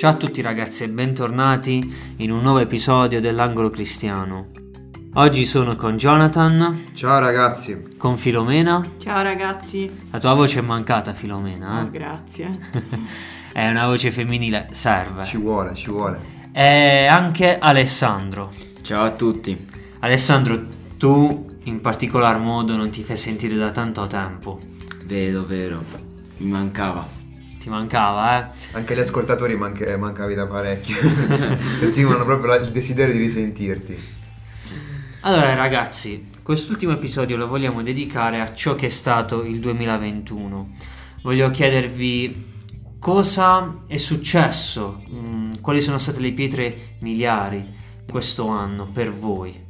Ciao a tutti ragazzi e bentornati in un nuovo episodio dell'Angolo Cristiano. Oggi sono con Jonathan, Ciao ragazzi, con Filomena. Ciao ragazzi. La tua voce è mancata Filomena, Oh, eh? grazie. È una voce femminile, serve. ci vuole, ci vuole. E anche Alessandro. Ciao a tutti. Alessandro, tu in particolar modo non ti fai sentire da tanto tempo. Vero, vero. Mi mancava. Ti mancava, eh? Anche gli ascoltatori manca- mancavi da parecchio. Sentivano proprio la- il desiderio di risentirti. Allora ragazzi, quest'ultimo episodio lo vogliamo dedicare a ciò che è stato il 2021. Voglio chiedervi cosa è successo, mm, quali sono state le pietre miliari questo anno per voi.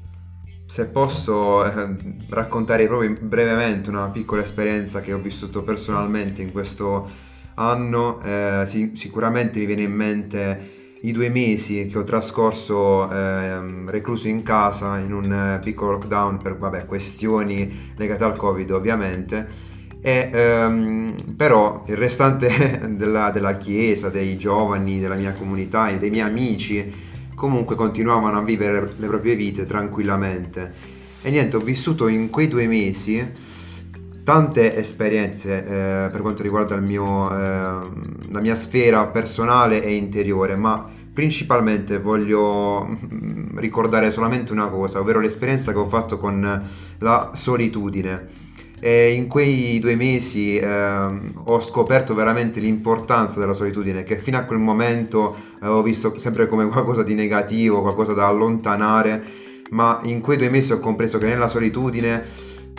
Se posso eh, raccontare proprio brevemente una piccola esperienza che ho vissuto personalmente in questo anno, eh, sicuramente mi viene in mente i due mesi che ho trascorso ehm, recluso in casa in un eh, piccolo lockdown per vabbè, questioni legate al covid ovviamente e ehm, però il restante della, della chiesa, dei giovani, della mia comunità e dei miei amici comunque continuavano a vivere le proprie vite tranquillamente. E niente, ho vissuto in quei due mesi tante esperienze eh, per quanto riguarda mio, ehm, la mia sfera personale e interiore, ma principalmente voglio mm, ricordare solamente una cosa, ovvero l'esperienza che ho fatto con la solitudine. E in quei due mesi ehm, ho scoperto veramente l'importanza della solitudine, che fino a quel momento eh, ho visto sempre come qualcosa di negativo, qualcosa da allontanare, ma in quei due mesi ho compreso che nella solitudine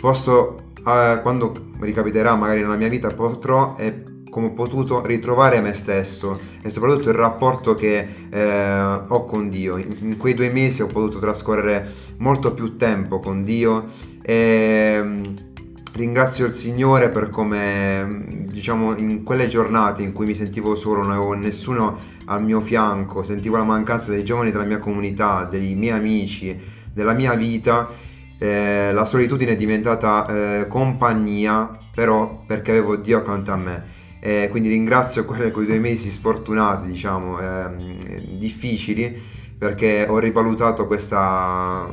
posso, eh, quando ricapiterà magari nella mia vita, potrò e come ho potuto ritrovare me stesso e soprattutto il rapporto che eh, ho con Dio. In, in quei due mesi ho potuto trascorrere molto più tempo con Dio e mm, ringrazio il Signore per come, mm, diciamo, in quelle giornate in cui mi sentivo solo, non avevo nessuno al mio fianco, sentivo la mancanza dei giovani della mia comunità, dei miei amici, della mia vita, eh, la solitudine è diventata eh, compagnia, però perché avevo Dio accanto a me. E quindi ringrazio quelle, quei due mesi sfortunati, diciamo, ehm, difficili, perché ho rivalutato questa,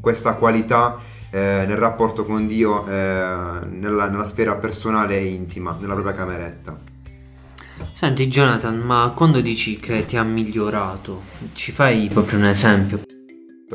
questa qualità eh, nel rapporto con Dio, eh, nella, nella sfera personale e intima, nella propria cameretta. Senti Jonathan, ma quando dici che ti ha migliorato, ci fai proprio un esempio?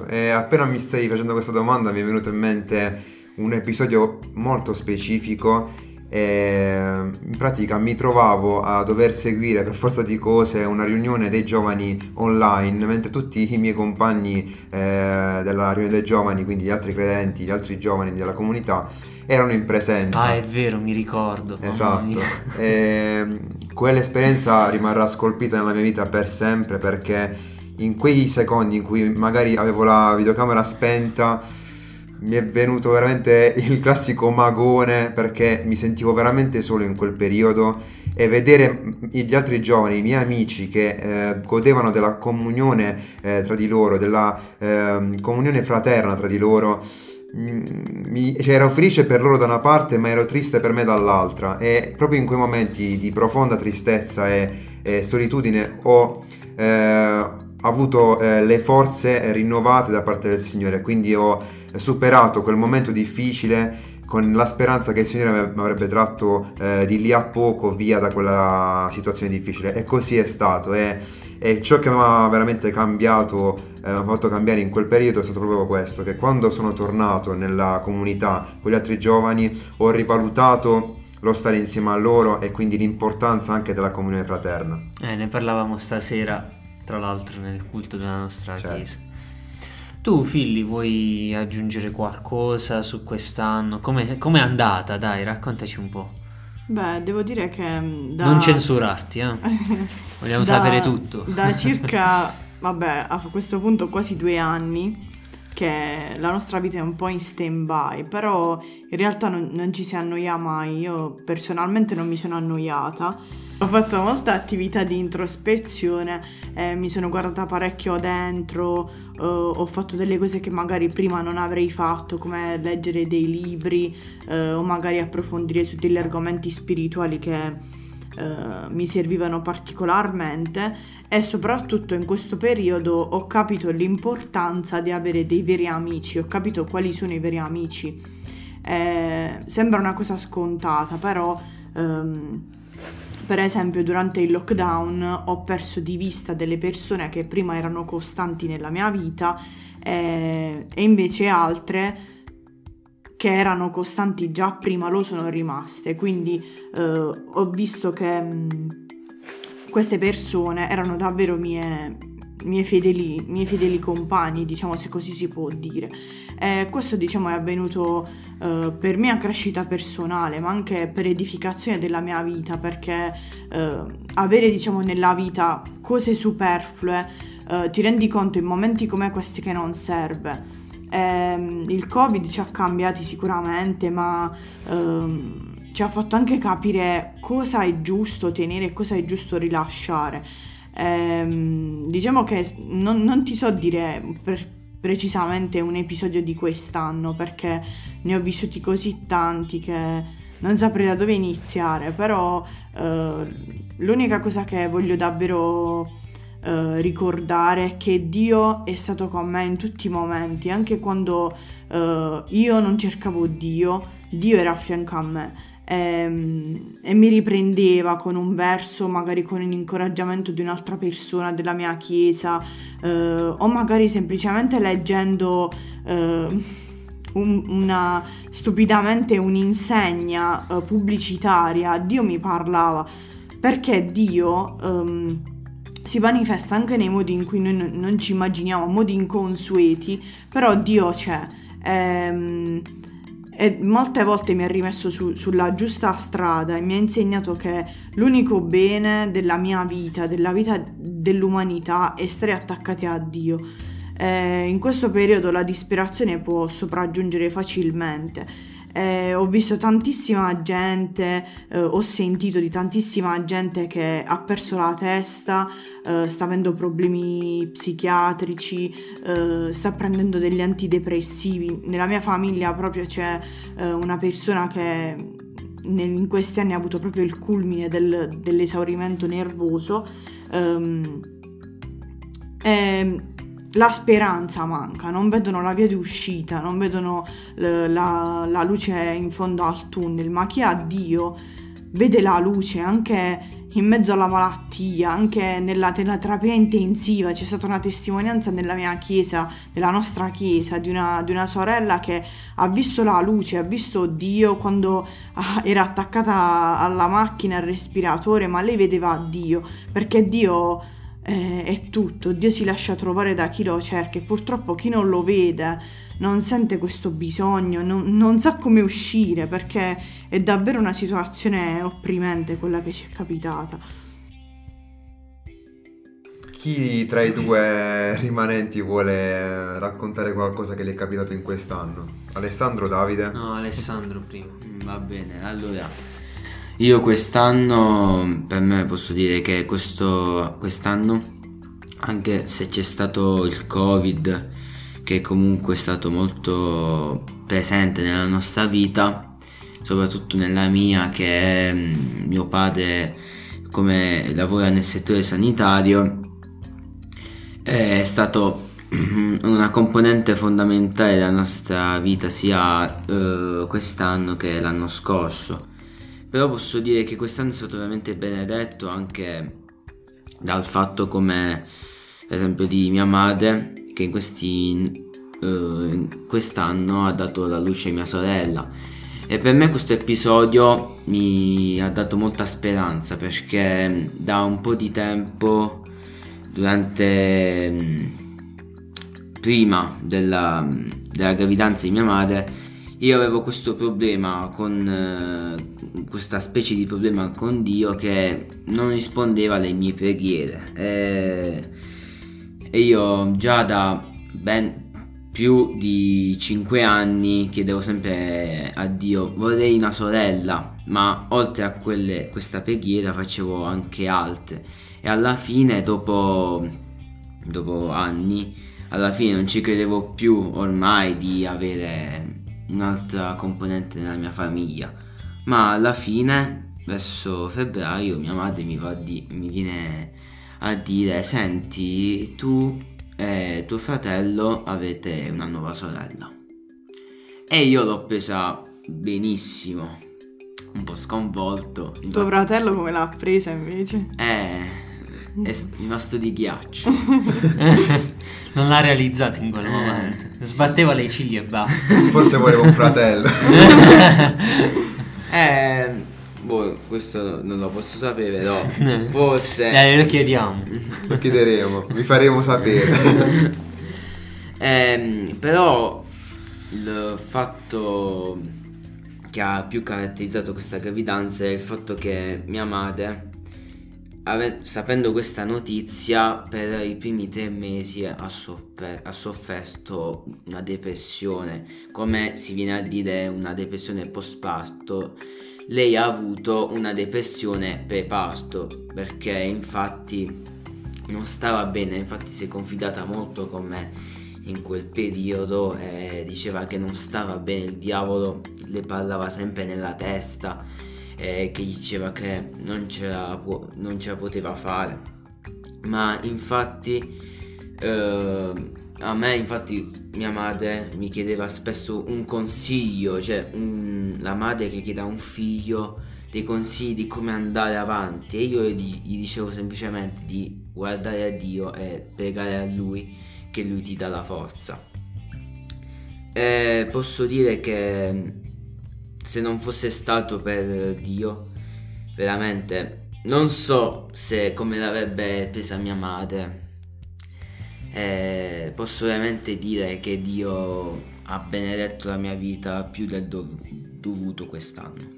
E appena mi stai facendo questa domanda mi è venuto in mente un episodio molto specifico e in pratica mi trovavo a dover seguire per forza di cose una riunione dei giovani online mentre tutti i miei compagni eh, della riunione dei giovani, quindi gli altri credenti, gli altri giovani della comunità erano in presenza. Ah, è vero, mi ricordo. Esatto, e quell'esperienza rimarrà scolpita nella mia vita per sempre perché in quei secondi in cui magari avevo la videocamera spenta mi è venuto veramente il classico magone perché mi sentivo veramente solo in quel periodo. E vedere gli altri giovani, i miei amici che eh, godevano della comunione eh, tra di loro, della ehm, comunione fraterna tra di loro, mm, mi- cioè, ero felice per loro da una parte ma ero triste per me dall'altra. E proprio in quei momenti di profonda tristezza e, e solitudine ho eh, avuto eh, le forze rinnovate da parte del Signore quindi ho superato quel momento difficile con la speranza che il Signore mi avrebbe tratto eh, di lì a poco via da quella situazione difficile e così è stato e, e ciò che mi ha veramente cambiato, eh, mi ha fatto cambiare in quel periodo è stato proprio questo, che quando sono tornato nella comunità con gli altri giovani ho rivalutato lo stare insieme a loro e quindi l'importanza anche della comunione fraterna. Eh, ne parlavamo stasera, tra l'altro, nel culto della nostra Certo. chiesa. Tu, Filli, vuoi aggiungere qualcosa su quest'anno? Come è andata? Dai, raccontaci un po'. Beh, devo dire che mm, da... Non censurarti, eh. Vogliamo da- sapere tutto. Da circa, vabbè, a questo punto quasi due anni che la nostra vita è un po' in stand-by, però in realtà non, non ci si annoia mai. Io personalmente non mi sono annoiata. Ho fatto molta attività di introspezione, eh, mi sono guardata parecchio dentro, eh, ho fatto delle cose che magari prima non avrei fatto, come leggere dei libri eh, o magari approfondire su degli argomenti spirituali che eh, mi servivano particolarmente e soprattutto in questo periodo ho capito l'importanza di avere dei veri amici, ho capito quali sono i veri amici. Eh, sembra una cosa scontata, però ehm, per esempio durante il lockdown ho perso di vista delle persone che prima erano costanti nella mia vita eh, e invece altre che erano costanti già prima lo sono rimaste, quindi eh, ho visto che mh, queste persone erano davvero mie, mie, fedeli, mie fedeli compagni, diciamo se così si può dire. E questo diciamo è avvenuto eh, per mia crescita personale, ma anche per edificazione della mia vita, perché eh, avere diciamo nella vita cose superflue eh, ti rendi conto in momenti come questi che non serve. Eh, il Covid ci ha cambiati sicuramente, ma ehm, ci ha fatto anche capire cosa è giusto tenere e cosa è giusto rilasciare. Eh, diciamo che non, non, ti so dire per, precisamente un episodio di quest'anno perché ne ho vissuti così tanti che non saprei da dove iniziare, però eh, l'unica cosa che voglio davvero eh, ricordare che Dio è stato con me in tutti i momenti, anche quando eh, io non cercavo Dio, Dio era a fianco a me ehm, e, mi riprendeva con un verso, magari con un incoraggiamento di un'altra persona della mia chiesa eh, o magari semplicemente leggendo eh, un, una stupidamente un'insegna eh, pubblicitaria, Dio mi parlava perché Dio... Um, si manifesta anche nei modi in cui noi non ci immaginiamo, modi inconsueti, però Dio c'è. Ehm, e molte volte mi ha rimesso su, sulla giusta strada e mi ha insegnato che l'unico bene della mia vita, della vita dell'umanità, è stare attaccati a Dio. Eh, in questo periodo la disperazione può sopraggiungere facilmente eh, ho visto tantissima gente, eh, ho sentito di tantissima gente che ha perso la testa, eh, sta avendo problemi psichiatrici, eh, sta prendendo degli antidepressivi. Nella mia famiglia proprio c'è eh, una persona che in questi anni ha avuto proprio il culmine del, dell'esaurimento nervoso. Um, e, la speranza manca, non vedono la via di uscita, non vedono la, la, la luce in fondo al tunnel, ma chi ha Dio vede la luce anche in mezzo alla malattia, anche nella, nella, terapia intensiva. C'è stata una testimonianza nella mia chiesa, nella nostra chiesa, di una, di una sorella che ha visto la luce, ha visto Dio quando ah, era attaccata alla macchina, al respiratore, ma lei vedeva Dio, perché Dio eh, è tutto, Dio si lascia trovare da chi lo cerca e purtroppo chi non lo vede non sente questo bisogno, non, non sa come uscire perché è davvero una situazione opprimente quella che ci è capitata. Chi tra i due rimanenti vuole raccontare qualcosa che le è capitato in quest'anno? Alessandro o Davide? No, Alessandro prima. Mm, va bene, allora io quest'anno, per me posso dire che questo, quest'anno, anche se c'è stato il Covid, che comunque è stato molto presente nella nostra vita, soprattutto nella mia, che mm, mio padre come lavora nel settore sanitario, è stato una componente fondamentale della nostra vita sia eh, quest'anno che l'anno scorso però posso dire che quest'anno è stato veramente benedetto anche dal fatto come per esempio di mia madre che in questi uh, quest'anno ha dato la luce a mia sorella. E per me questo episodio mi ha dato molta speranza perché da un po' di tempo durante mm, prima della, della gravidanza di mia madre io avevo questo problema con eh, questa specie di problema con Dio che non rispondeva alle mie preghiere. E, e io già da ben più di 5 anni chiedevo sempre a Dio vorrei una sorella ma oltre a quelle, questa preghiera facevo anche altre. E alla fine dopo, dopo anni alla fine non ci credevo più ormai di avere un'altra componente nella mia famiglia, ma alla fine verso febbraio mia madre mi, va di, mi viene a dire senti tu e tuo fratello avete una nuova sorella. E io l'ho presa benissimo un po' sconvolto. Tuo fratello come l'ha presa invece? eh, è rimasto di ghiaccio non l'ha realizzato in quel momento. Sbatteva le ciglia e basta. Forse volevo un fratello. eh boh questo non lo posso sapere però forse Eh, lo chiediamo. Lo chiederemo, vi faremo sapere. Ehm, però il fatto che ha più caratterizzato questa gravidanza è il fatto che mia madre, ave- sapendo questa notizia, per i primi tre mesi ha, soffre- ha sofferto una depressione, come si viene a dire una depressione post-parto. Lei ha avuto una depressione pre-parto perché infatti non stava bene, infatti si è confidata molto con me in quel periodo e diceva che non stava bene, il diavolo le parlava sempre nella testa e che diceva che non ce la, non ce la poteva fare. Ma infatti eh, a me infatti mia madre mi chiedeva spesso un consiglio, cioè un- la madre che chiede a un figlio dei consigli di come andare avanti e io gli, gli dicevo semplicemente di guardare a Dio e pregare a Lui che Lui ti dà la forza. E posso dire che se non fosse stato per Dio, veramente non so se come l'avrebbe presa mia madre. E posso veramente dire che Dio ha benedetto la mia vita più del dov- dovuto quest'anno.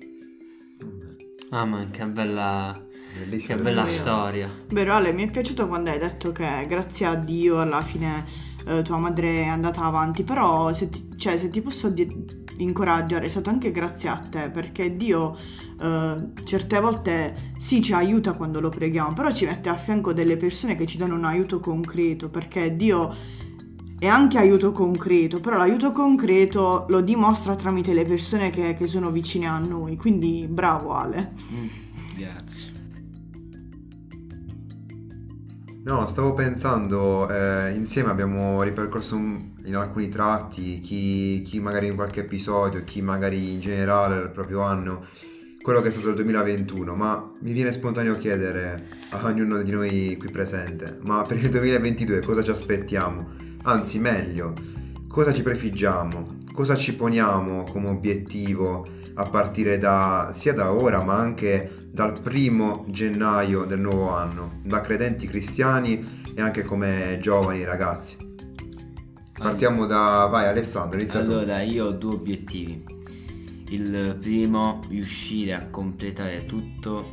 Ah, ma che bella, Bellissima che bella storia. Vero Ale, mi è piaciuto quando hai detto che grazie a Dio alla fine eh, tua madre è andata avanti, però se ti, cioè, se ti posso di- incoraggiare è stato anche grazie a te, perché Dio eh, certe volte sì ci aiuta quando lo preghiamo, però ci mette a fianco delle persone che ci danno un aiuto concreto, perché Dio è anche aiuto concreto, però l'aiuto concreto lo dimostra tramite le persone che, che sono vicine a noi, quindi bravo Ale. Mm, grazie. No, stavo pensando, eh, insieme abbiamo ripercorso un- in alcuni tratti, chi, chi magari in qualche episodio, chi magari in generale nel proprio anno, quello che è stato il 2021, ma mi viene spontaneo chiedere a ognuno di noi qui presente, ma per il 2022 cosa ci aspettiamo? Anzi, meglio, cosa ci prefiggiamo? Cosa ci poniamo come obiettivo a partire da sia da ora, ma anche dal primo gennaio del nuovo anno, da credenti cristiani e anche come giovani ragazzi. Partiamo da... Vai Alessandro, inizia tu. Allora, io ho due obiettivi. Il primo, riuscire a completare tutto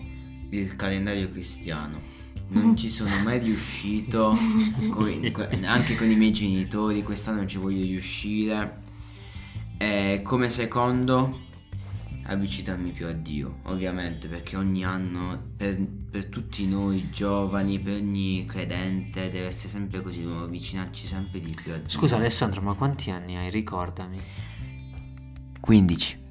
il calendario cristiano. Non ci sono mai riuscito, con- con- anche con i miei genitori, quest'anno ci voglio riuscire. E come secondo, avvicinarmi più a Dio, ovviamente, perché ogni anno per, per tutti noi giovani, per ogni credente, deve essere sempre così, dobbiamo avvicinarci sempre di più a Dio. Scusa Alessandro, ma quanti anni hai? Ricordami. 15.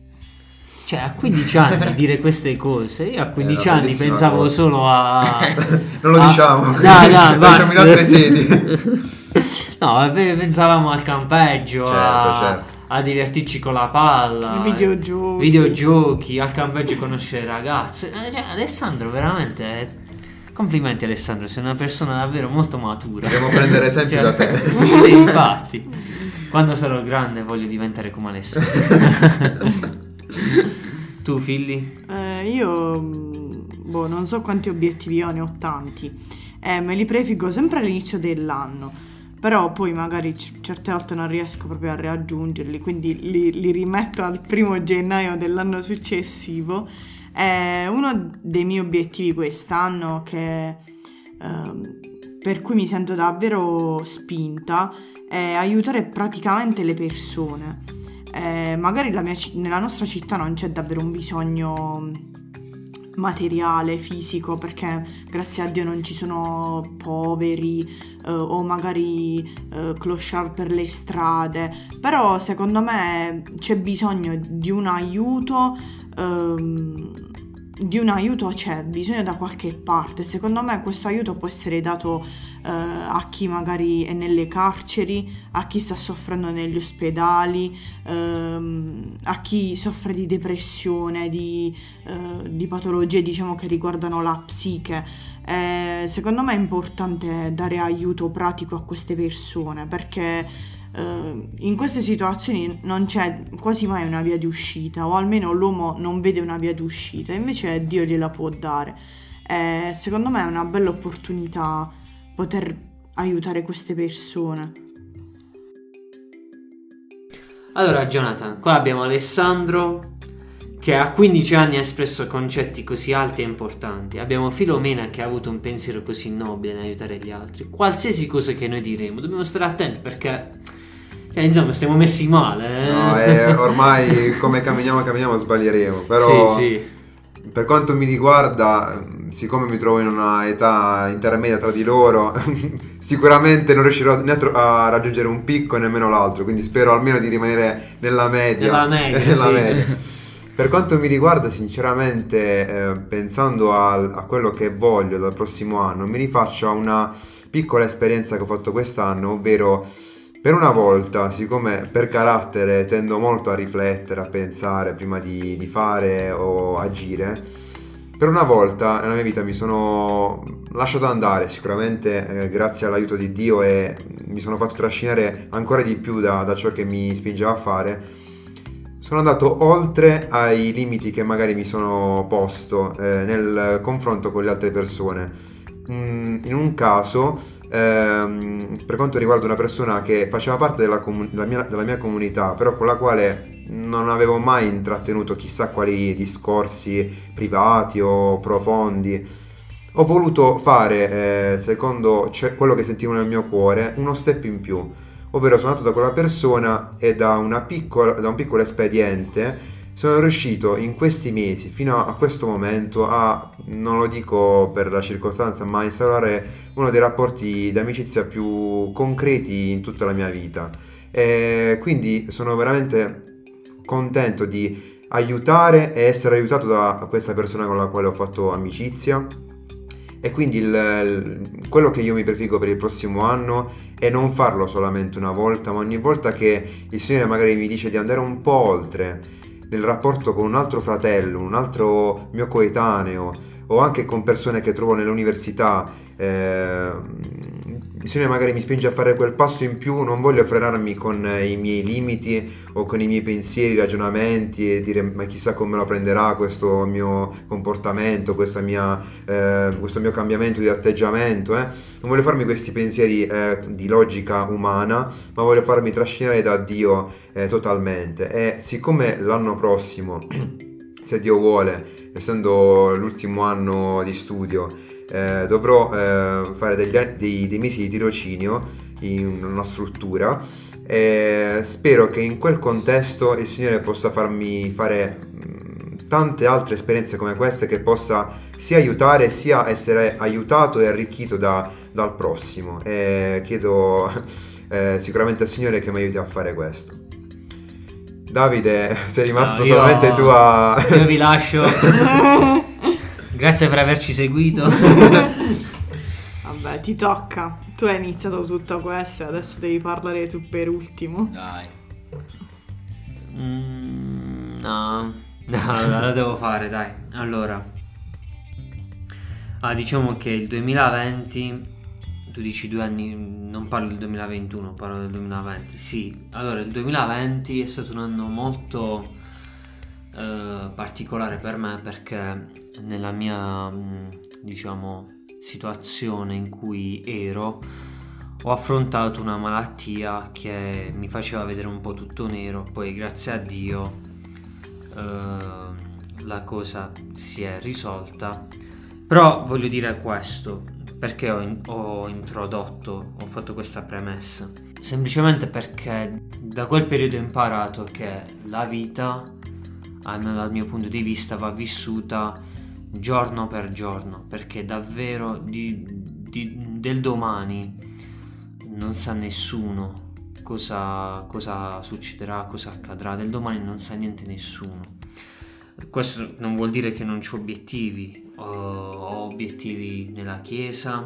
Cioè, a 15 anni dire queste cose, io a 15 una anni pensavo cosa. solo a... Non lo a- diciamo, No, no, lo basta. diciamo in altre sedi. no, pe- pensavamo al campeggio, Certo, a, certo. A divertirci con la palla, I videogiochi. videogiochi, al campeggio conoscere ragazze. Eh, cioè, Alessandro, veramente... Complimenti Alessandro, sei una persona davvero molto matura. Dobbiamo prendere esempio da te. sì, infatti. Quando sarò grande voglio diventare come Alessandro. tu, Filli? Eh, io mh, boh, non so quanti obiettivi ho, ne ho tanti. Eh, me li prefiggo sempre all'inizio dell'anno. Però poi magari c- certe volte non riesco proprio a raggiungerli, quindi li, li rimetto al primo gennaio dell'anno successivo. Eh, uno dei miei obiettivi quest'anno che ehm, per cui mi sento davvero spinta è aiutare praticamente le persone. Eh, magari mia nella nostra città non c'è davvero un bisogno materiale, fisico, perché grazie a Dio non ci sono poveri eh, o magari eh, clochard per le strade, però secondo me c'è bisogno di un aiuto ehm, di un aiuto c'è bisogno da qualche parte. Secondo me questo aiuto può essere dato eh, a chi magari è nelle carceri, a chi sta soffrendo negli ospedali, ehm, a chi soffre di depressione, di, eh, di patologie diciamo che riguardano la psiche. Eh, secondo me è importante dare aiuto pratico a queste persone perché Uh, in queste situazioni non c'è quasi mai una via di uscita, o almeno l'uomo non vede una via di uscita, invece Dio gliela può dare. E secondo me è una bella opportunità poter aiutare queste persone. Allora, Jonathan, qua abbiamo Alessandro che a 15 anni ha espresso concetti così alti e importanti. Abbiamo Filomena che ha avuto un pensiero così nobile nell'aiutare gli altri. Qualsiasi cosa che noi diremo, dobbiamo stare attenti perché eh, insomma, stiamo messi male. Eh? No, eh, ormai come camminiamo, camminiamo, sbaglieremo. Però, sì, sì. per quanto mi riguarda, siccome mi trovo in una età intermedia tra di loro, sicuramente non riuscirò né a, raggiungere un picco nemmeno l'altro. Quindi spero almeno di rimanere nella media. Nella media, nella sì. media. Per quanto mi riguarda, sinceramente, eh, pensando a, a, quello che voglio dal prossimo anno, mi rifaccio a una piccola esperienza che ho fatto quest'anno, ovvero per una volta, siccome per carattere tendo molto a riflettere, a pensare prima di, di fare o agire, per una volta nella mia vita mi sono lasciato andare, sicuramente eh, grazie all'aiuto di Dio e mi sono fatto trascinare ancora di più da, da ciò che mi spingeva a fare. Sono andato oltre ai limiti che magari mi sono posto eh, nel confronto con le altre persone. Mm, in un caso ehm, per quanto riguarda una persona che faceva parte della, comun- della, mia, della mia comunità, però con la quale non avevo mai intrattenuto chissà quali discorsi privati o profondi. Ho voluto fare, eh, secondo quello che sentivo nel mio cuore, uno step in più, ovvero sono andato da quella persona e da, piccola, da un piccolo espediente sono riuscito in questi mesi, fino a questo momento, a, non lo dico per la circostanza, ma a instaurare uno dei rapporti di amicizia più concreti in tutta la mia vita. E quindi sono veramente contento di aiutare e essere aiutato da questa persona con la quale ho fatto amicizia. E quindi il, il, quello che io mi prefiggo per il prossimo anno è non farlo solamente una volta, ma ogni volta che il Signore magari mi dice di andare un po' oltre nel rapporto con un altro fratello, un altro mio coetaneo o anche con persone che trovo nell'università eh, bisogna magari mi spinge a fare quel passo in più, non voglio frenarmi con eh, i miei limiti o con i miei pensieri, ragionamenti e dire ma chissà come lo prenderà questo mio comportamento, mia, eh, questo mio cambiamento di atteggiamento. Eh? Non voglio farmi questi pensieri eh, di logica umana, ma voglio farmi trascinare da Dio eh, totalmente. E siccome l'anno prossimo, se Dio vuole, essendo l'ultimo anno di studio, eh, dovrò eh, fare degli, dei, dei, mesi di tirocinio in una struttura e spero che in quel contesto il Signore possa farmi fare mh, tante altre esperienze come queste che possa sia aiutare sia essere aiutato e arricchito da, dal prossimo e chiedo eh, sicuramente al Signore che mi aiuti a fare questo. Davide, sei rimasto no, io, solamente tu a... Io vi lascio. Grazie per averci seguito. Vabbè, ti tocca. Tu hai iniziato tutto questo e adesso devi parlare tu per ultimo. Dai. Mm, no, no, lo devo fare, dai. Allora. Ah, diciamo che il 2020 tu dici due anni, non parlo del 2021, parlo del 2020. Sì, allora il 2020 è stato un anno molto eh, particolare per me perché nella mia mm, diciamo situazione in cui ero ho affrontato una malattia che mi faceva vedere un po' tutto nero. Poi grazie a Dio eh, la cosa si è risolta. Però voglio dire questo perché ho, ho introdotto ho fatto questa premessa? Semplicemente perché da quel periodo ho imparato che la vita dal mio punto di vista, va vissuta giorno per giorno, perché davvero di, di, del domani non sa nessuno cosa, cosa succederà, cosa accadrà, del domani non sa niente nessuno. questo non vuol dire che non ho obiettivi, ho, ho obiettivi nella chiesa,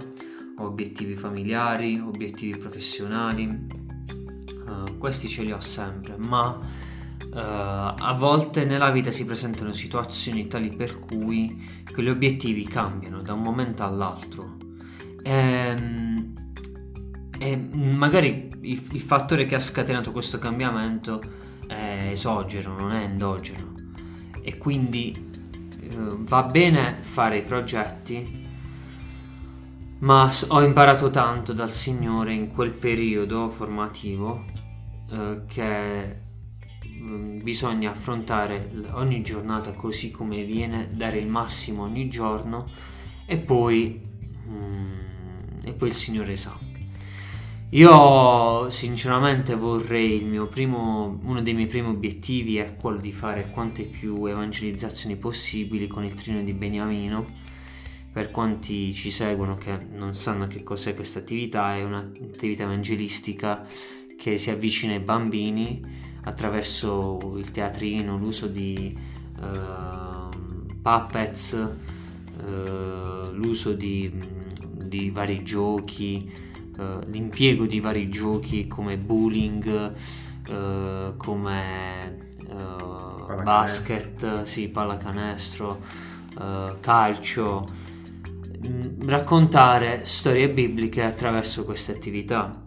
ho obiettivi familiari, obiettivi professionali, uh, questi ce li ho sempre, ma uh, a volte nella vita si presentano situazioni tali per cui quegli obiettivi cambiano da un momento all'altro. E, ehm, e magari il, il fattore che ha scatenato questo cambiamento è esogeno, non è endogeno. E quindi uh, va bene fare i progetti, ma ho imparato tanto dal Signore in quel periodo formativo uh, che bisogna affrontare ogni giornata così come viene, dare il massimo ogni giorno e poi, um, e poi il Signore sa. Io sinceramente vorrei primo, uno dei miei primi obiettivi è quello di fare quante più evangelizzazioni possibili con il trino di Beniamino. Per quanti ci seguono che non sanno che cos'è questa attività, è un'attività evangelistica che si avvicina ai bambini attraverso il teatrino, l'uso di uh, puppets, uh, l'uso di, di vari giochi uh, l'impiego di vari giochi come bowling, uh, come uh, basket, sì, pallacanestro, calcio, mm, raccontare storie bibliche attraverso queste attività.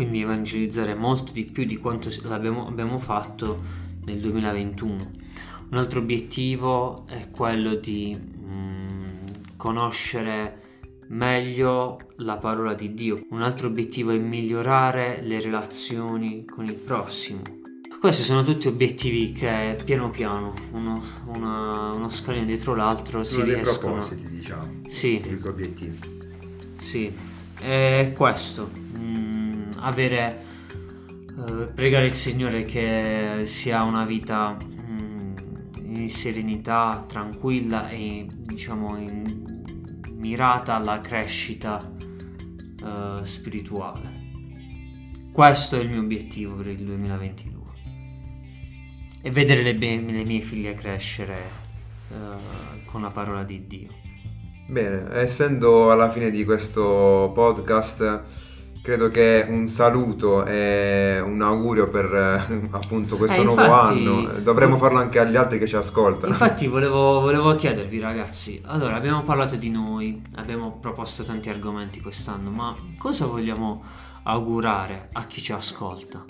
Quindi evangelizzare molto di più di quanto abbiamo fatto nel 2021. Un altro obiettivo è quello di mh, conoscere meglio la parola di Dio. Un altro obiettivo è migliorare le relazioni con il prossimo. Questi sono tutti obiettivi che piano piano, uno, una, uno scalino dietro l'altro, sono si riescono. propositi, diciamo. Sì. Obiettivi. Sì, è questo. Mm, avere, eh, pregare il Signore che sia una vita mm, in serenità, tranquilla e diciamo in mirata alla crescita uh, spirituale. Questo è il mio obiettivo per il 2022. E vedere le, le mie figlie crescere uh, con la parola di Dio. Bene, essendo alla fine di questo podcast credo che un saluto e un augurio per eh, appunto questo eh, nuovo infatti, anno. Dovremmo farlo anche agli altri che ci ascoltano. Infatti volevo, volevo, chiedervi ragazzi, allora abbiamo parlato di noi, abbiamo proposto tanti argomenti quest'anno, ma cosa vogliamo augurare a chi ci ascolta?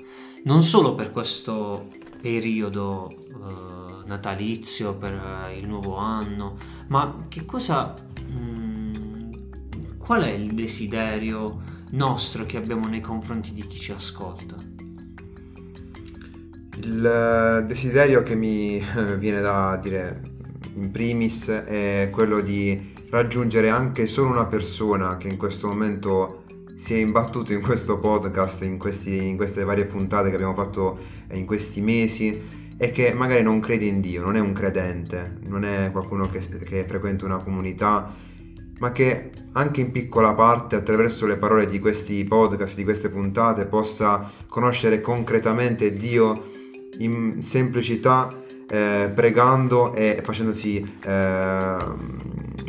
Non solo per questo periodo eh, natalizio, per eh, il nuovo anno, ma che cosa... Mh, mm, qual è il desiderio? Nostro che abbiamo nei confronti di chi ci ascolta? Il eh, desiderio che mi eh, viene da dire in primis è quello di raggiungere anche solo una persona che in questo momento si è imbattuto in questo podcast, in, questi, in queste varie puntate che abbiamo fatto in questi mesi e che magari non crede in Dio, non è un credente, non è qualcuno che, che frequenta una comunità ma che anche in piccola parte attraverso le parole di questi podcast, di queste puntate, possa conoscere concretamente Dio in semplicità, eh, pregando e facendosi, eh,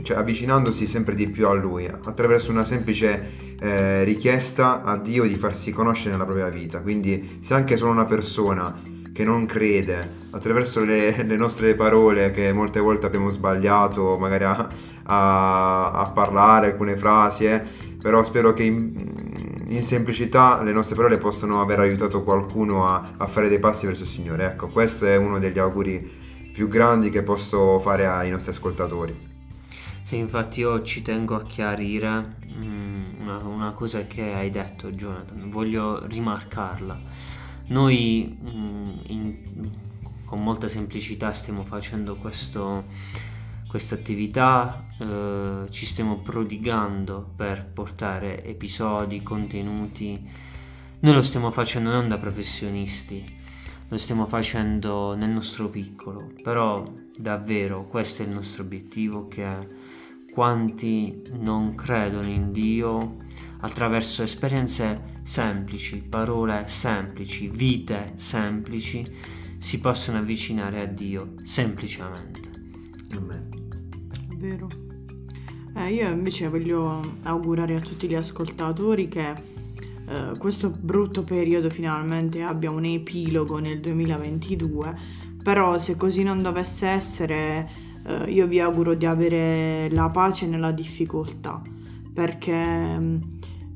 cioè avvicinandosi sempre di più a Lui, attraverso una semplice eh, richiesta a Dio di farsi conoscere nella propria vita. Quindi se anche solo una persona che non crede, attraverso le, le, nostre parole che molte volte abbiamo sbagliato magari a, a, a parlare alcune frasi, eh, però spero che in, in, semplicità le nostre parole possano aver aiutato qualcuno a, a fare dei passi verso il Signore. Ecco, questo è uno degli auguri più grandi che posso fare ai nostri ascoltatori. Sì, infatti io ci tengo a chiarire mm, una, una cosa che hai detto Jonathan, voglio rimarcarla noi mm, in, con molta semplicità stiamo facendo questa attività, eh, ci stiamo prodigando per portare episodi, contenuti. Noi lo stiamo facendo non da professionisti, lo stiamo facendo nel nostro piccolo, però davvero questo è il nostro obiettivo che quanti non credono in Dio attraverso esperienze semplici, parole semplici, vite semplici, si possano avvicinare a Dio semplicemente. Amen. Vero. Eh, io invece voglio augurare a tutti gli ascoltatori che eh, questo brutto periodo finalmente abbia un epilogo nel 2022, però se così non dovesse essere, eh, io vi auguro di avere la pace nella difficoltà, perché mm,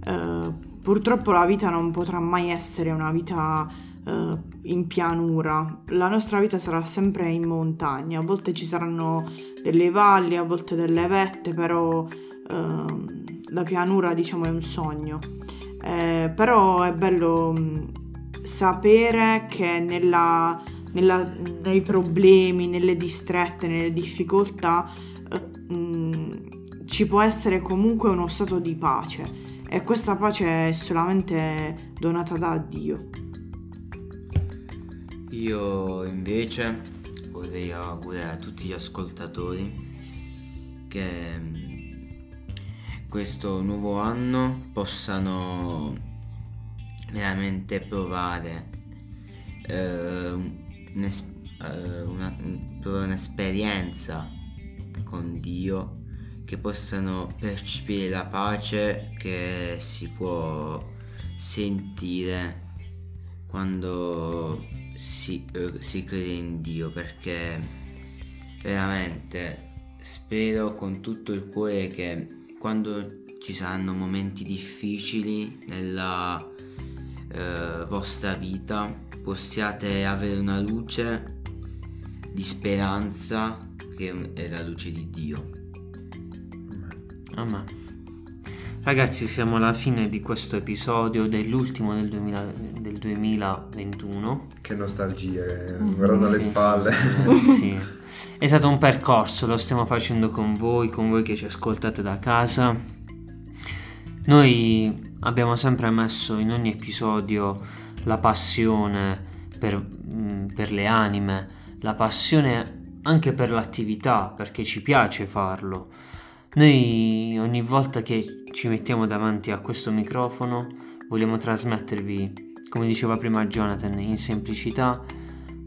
eh, purtroppo la vita non potrà mai essere una vita eh, in pianura, la nostra vita sarà sempre in montagna, a volte ci saranno delle valli, a volte delle vette, però ehm, la pianura diciamo è un sogno. Eh, però è bello mh, sapere che nella, nella- nei problemi, nelle distrette, nelle difficoltà eh, mh, ci può essere comunque uno stato di pace e questa pace è solamente donata da Dio. Io invece vorrei augurare a tutti gli ascoltatori che mm, questo nuovo anno possano veramente provare eh, un'es- eh, una- un'esperienza con Dio, che possano percepire la pace che si può sentire quando si, eh, si crede in Dio perché veramente spero con tutto il cuore che quando ci saranno momenti difficili nella eh, vostra vita possiate avere una luce di speranza che è la luce di Dio. Amen. Ragazzi, siamo alla fine di questo episodio dell'ultimo del, 2000 del 2021. Che nostalgia, eh, guardando alle Sì. spalle. Eh, sì. È stato un percorso, lo stiamo facendo con voi, con voi che ci ascoltate da casa. Noi abbiamo sempre messo in ogni episodio la passione per, mm, per le anime, la passione anche per l'attività, perché ci piace farlo. Noi ogni volta che ci mettiamo davanti a questo microfono vogliamo trasmettervi, come diceva prima Jonathan, in semplicità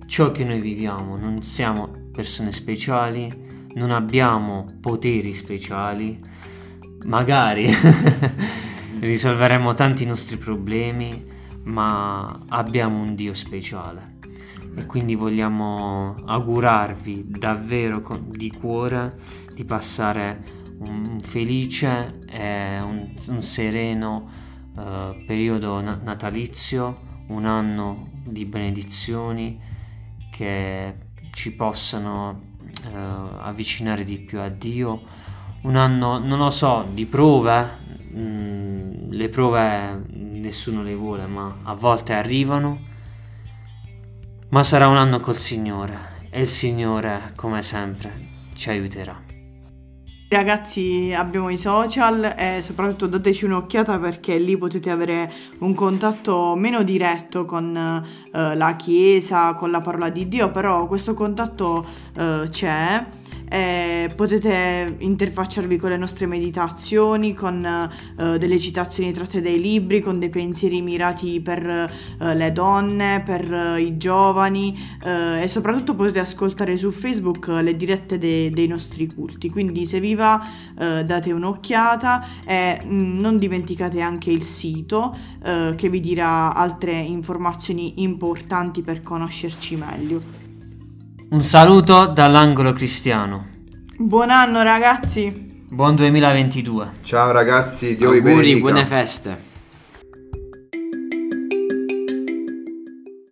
ciò che noi viviamo. Non siamo persone speciali, non abbiamo poteri speciali, magari risolveremo tanti nostri problemi, ma abbiamo un Dio speciale. E quindi vogliamo augurarvi davvero di cuore di passare un felice e un, un sereno eh, periodo na- natalizio, un anno di benedizioni che ci possano eh, avvicinare di più a Dio, un anno, non lo so, di prove, mm, le prove nessuno le vuole, ma a volte arrivano, ma sarà un anno col Signore e il Signore, come sempre, ci aiuterà. Ragazzi, abbiamo i social e soprattutto dateci un'occhiata perché lì potete avere un contatto meno diretto con eh, la Chiesa, con la parola di Dio, però questo contatto eh, c'è e potete interfacciarvi con le nostre meditazioni, con eh, delle citazioni tratte dai libri, con dei pensieri mirati per eh, le donne, per eh, i giovani eh, e soprattutto potete ascoltare su Facebook le dirette de- dei nostri culti. Quindi se vi va eh, date un'occhiata e mm, non dimenticate anche il sito eh, che vi dirà altre informazioni importanti per conoscerci meglio. Un saluto dall'angolo cristiano. Buon anno ragazzi! Buon 2022. Ciao ragazzi, Dio vi Auguri, benedica. buone feste.